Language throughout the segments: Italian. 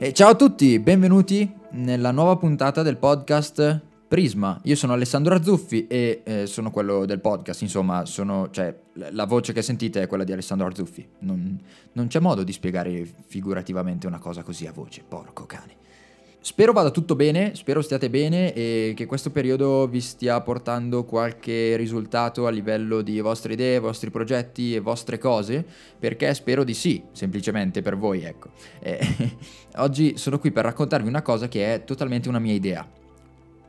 E ciao a tutti, benvenuti nella nuova puntata del podcast Prisma. Io sono Alessandro Arzuffi e eh, sono quello del podcast, insomma, sono, cioè, la voce che sentite è quella di Alessandro Arzuffi. Non, non c'è modo di spiegare figurativamente una cosa così a voce, porco cane. Spero vada tutto bene, spero stiate bene e che questo periodo vi stia portando qualche risultato a livello di vostre idee, vostri progetti e vostre cose, perché spero di sì, semplicemente per voi, ecco. E, oggi sono qui per raccontarvi una cosa che è totalmente una mia idea.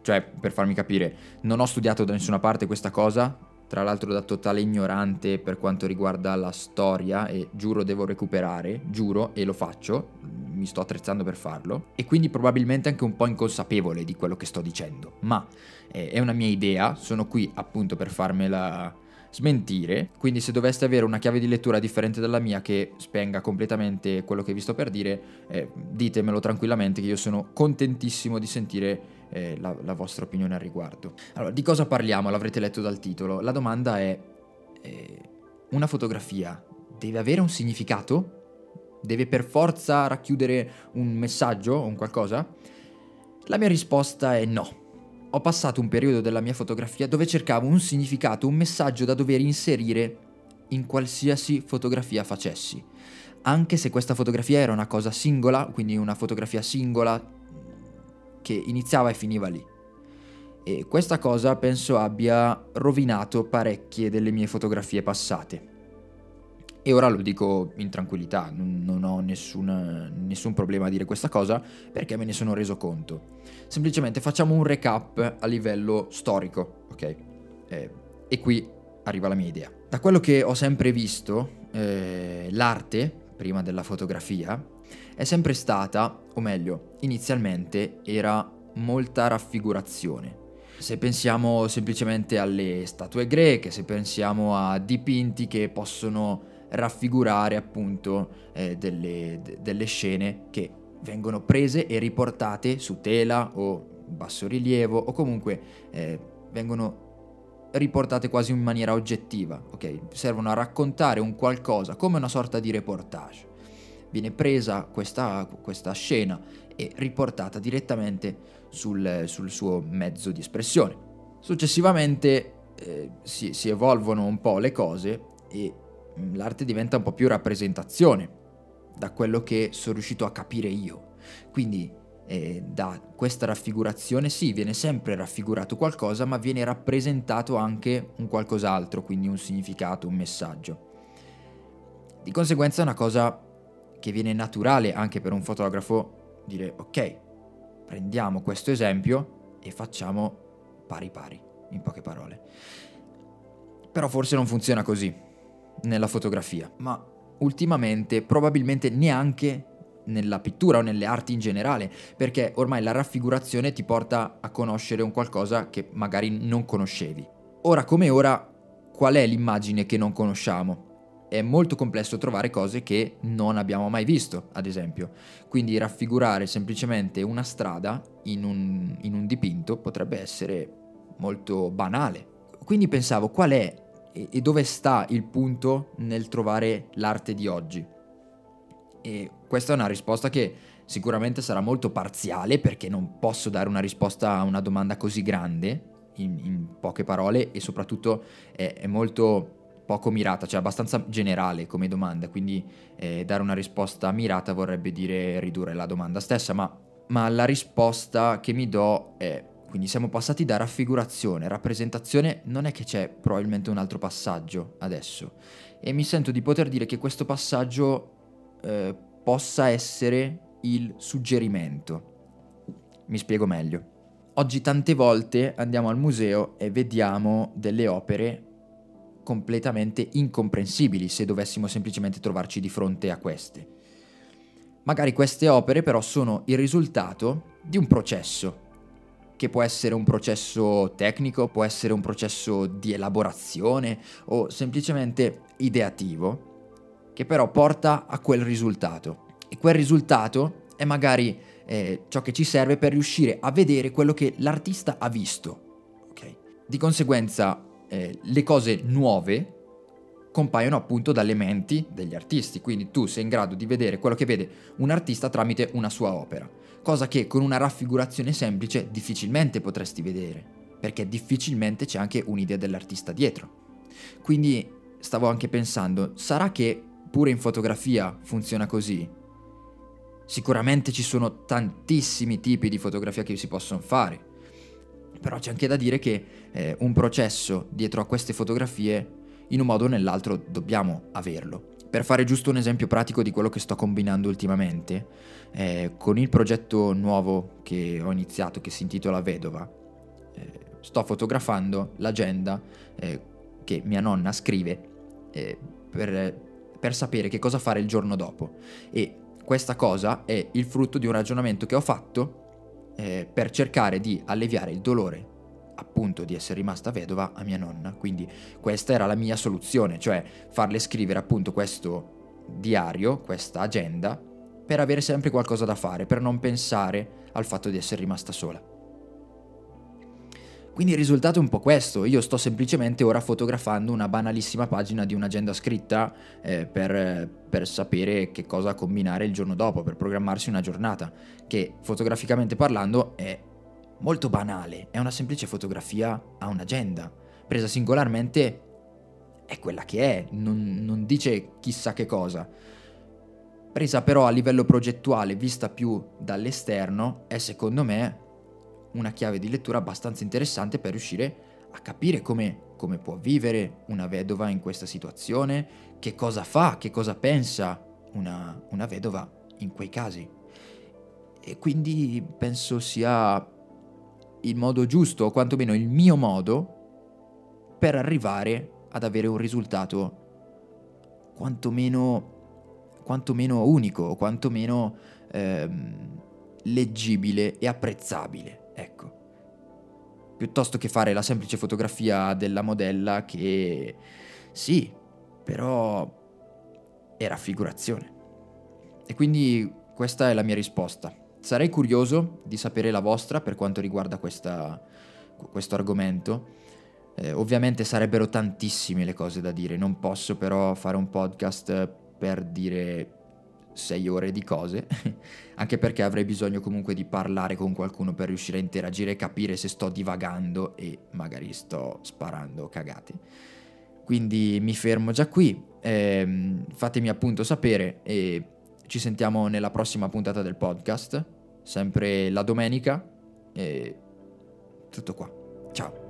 Cioè, per farmi capire, non ho studiato da nessuna parte questa cosa, tra l'altro da totale ignorante per quanto riguarda la storia e giuro devo recuperare, giuro e lo faccio, mi sto attrezzando per farlo e quindi probabilmente anche un po' inconsapevole di quello che sto dicendo, ma eh, è una mia idea, sono qui appunto per farmela smentire, quindi se doveste avere una chiave di lettura differente dalla mia che spenga completamente quello che vi sto per dire, eh, ditemelo tranquillamente che io sono contentissimo di sentire eh, la, la, vostra opinione al riguardo. Allora, di cosa parliamo? L'avrete letto dal titolo. La domanda è, eh, una fotografia deve avere un significato? Deve per forza racchiudere un messaggio o un qualcosa? La mia risposta è no. Ho passato un periodo della mia fotografia dove cercavo un significato, un messaggio da dover inserire in qualsiasi fotografia facessi. Anche se questa fotografia era una cosa singola, quindi una fotografia singola che iniziava e finiva lì. E questa cosa penso abbia rovinato parecchie delle mie fotografie passate. E ora lo dico in tranquillità, non, ho nessun, nessun problema a dire questa cosa perché me ne sono reso conto. Semplicemente facciamo un recap a livello storico, ok? Eh, e qui arriva la mia idea. Da quello che ho sempre visto, eh, l'arte, prima della fotografia, è sempre stata, o meglio, inizialmente era molta raffigurazione. Se pensiamo semplicemente alle statue greche, se pensiamo a dipinti che possono raffigurare appunto eh, delle, d- delle scene che vengono prese e riportate su tela o bassorilievo o comunque eh, vengono riportate quasi in maniera oggettiva, ok? Servono a raccontare un qualcosa come una sorta di reportage viene presa questa, questa scena e riportata direttamente sul, sul, suo mezzo di espressione. Successivamente eh, si, si, evolvono un po' le cose e l'arte diventa un po' più rappresentazione, da quello che sono riuscito a capire io. Quindi eh, da questa raffigurazione sì, viene sempre raffigurato qualcosa, ma viene rappresentato anche un qualcos'altro, quindi un significato, un messaggio. Di conseguenza è una cosa che viene naturale anche per un fotografo dire ok, prendiamo questo esempio e facciamo pari pari, in poche parole. Però forse non funziona così nella fotografia, ma ultimamente probabilmente neanche nella pittura o nelle arti in generale, perché ormai la raffigurazione ti porta a conoscere un qualcosa che magari non conoscevi. Ora come ora, qual è l'immagine che non conosciamo? è molto complesso trovare cose che non abbiamo mai visto, ad esempio. Quindi raffigurare semplicemente una strada in un, in un dipinto potrebbe essere molto banale. Quindi pensavo qual è e dove sta il punto nel trovare l'arte di oggi. E questa è una risposta che sicuramente sarà molto parziale perché non posso dare una risposta a una domanda così grande in, in poche parole e soprattutto è, è molto poco mirata, cioè abbastanza generale come domanda, quindi eh, dare una risposta mirata vorrebbe dire ridurre la domanda stessa, ma, ma la risposta che mi do è, quindi siamo passati da raffigurazione, rappresentazione, non è che c'è probabilmente un altro passaggio adesso, e mi sento di poter dire che questo passaggio eh, possa essere il suggerimento. Mi spiego meglio. Oggi tante volte andiamo al museo e vediamo delle opere completamente incomprensibili se dovessimo semplicemente trovarci di fronte a queste. Magari queste opere però sono il risultato di un processo, che può essere un processo tecnico, può essere un processo di elaborazione o semplicemente ideativo, che però porta a quel risultato. E quel risultato è magari eh, ciò che ci serve per riuscire a vedere quello che l'artista ha visto. Okay? Di conseguenza eh, le cose nuove compaiono appunto dalle menti degli artisti, quindi tu sei in grado di vedere quello che vede un artista tramite una sua opera, cosa che con una raffigurazione semplice difficilmente potresti vedere, perché difficilmente c'è anche un'idea dell'artista dietro. Quindi stavo anche pensando, sarà che pure in fotografia funziona così? Sicuramente ci sono tantissimi tipi di fotografia che si possono fare, però c'è anche da dire che eh, un processo dietro a queste fotografie in un modo o nell'altro dobbiamo averlo. Per fare giusto un esempio pratico di quello che sto combinando ultimamente, eh, con il progetto nuovo che ho iniziato che si intitola Vedova, eh, sto fotografando l'agenda eh, che mia nonna scrive eh, per, per sapere che cosa fare il giorno dopo. E questa cosa è il frutto di un ragionamento che ho fatto eh, per cercare di alleviare il dolore appunto di essere rimasta vedova a mia nonna. Quindi questa era la mia soluzione, cioè farle scrivere appunto questo diario, questa agenda, per avere sempre qualcosa da fare, per non pensare al fatto di essere rimasta sola. Quindi il risultato è un po' questo, io sto semplicemente ora fotografando una banalissima pagina di un'agenda scritta eh, per, per, sapere che cosa combinare il giorno dopo, per programmarsi una giornata, che fotograficamente parlando è molto banale, è una semplice fotografia a un'agenda, presa singolarmente è quella che è, non, non dice chissà che cosa. Presa però a livello progettuale, vista più dall'esterno, è secondo me una chiave di lettura abbastanza interessante per riuscire a capire come, come può vivere una vedova in questa situazione, che cosa fa, che cosa pensa una, una vedova in quei casi. E quindi penso sia il modo giusto, o quantomeno il mio modo, per arrivare ad avere un risultato quantomeno, quantomeno unico, quantomeno ehm, leggibile e apprezzabile. Ecco. Piuttosto che fare la semplice fotografia della modella che sì, però è raffigurazione. E quindi questa è la mia risposta. Sarei curioso di sapere la vostra per quanto riguarda questa, questo argomento. Eh, ovviamente sarebbero tantissime le cose da dire, non posso però fare un podcast per dire sei ore di cose, anche perché avrei bisogno comunque di parlare con qualcuno per riuscire a interagire e capire se sto divagando e magari sto sparando cagati. Quindi mi fermo già qui, ehm, fatemi appunto sapere e ci sentiamo nella prossima puntata del podcast, sempre la domenica e tutto qua. Ciao.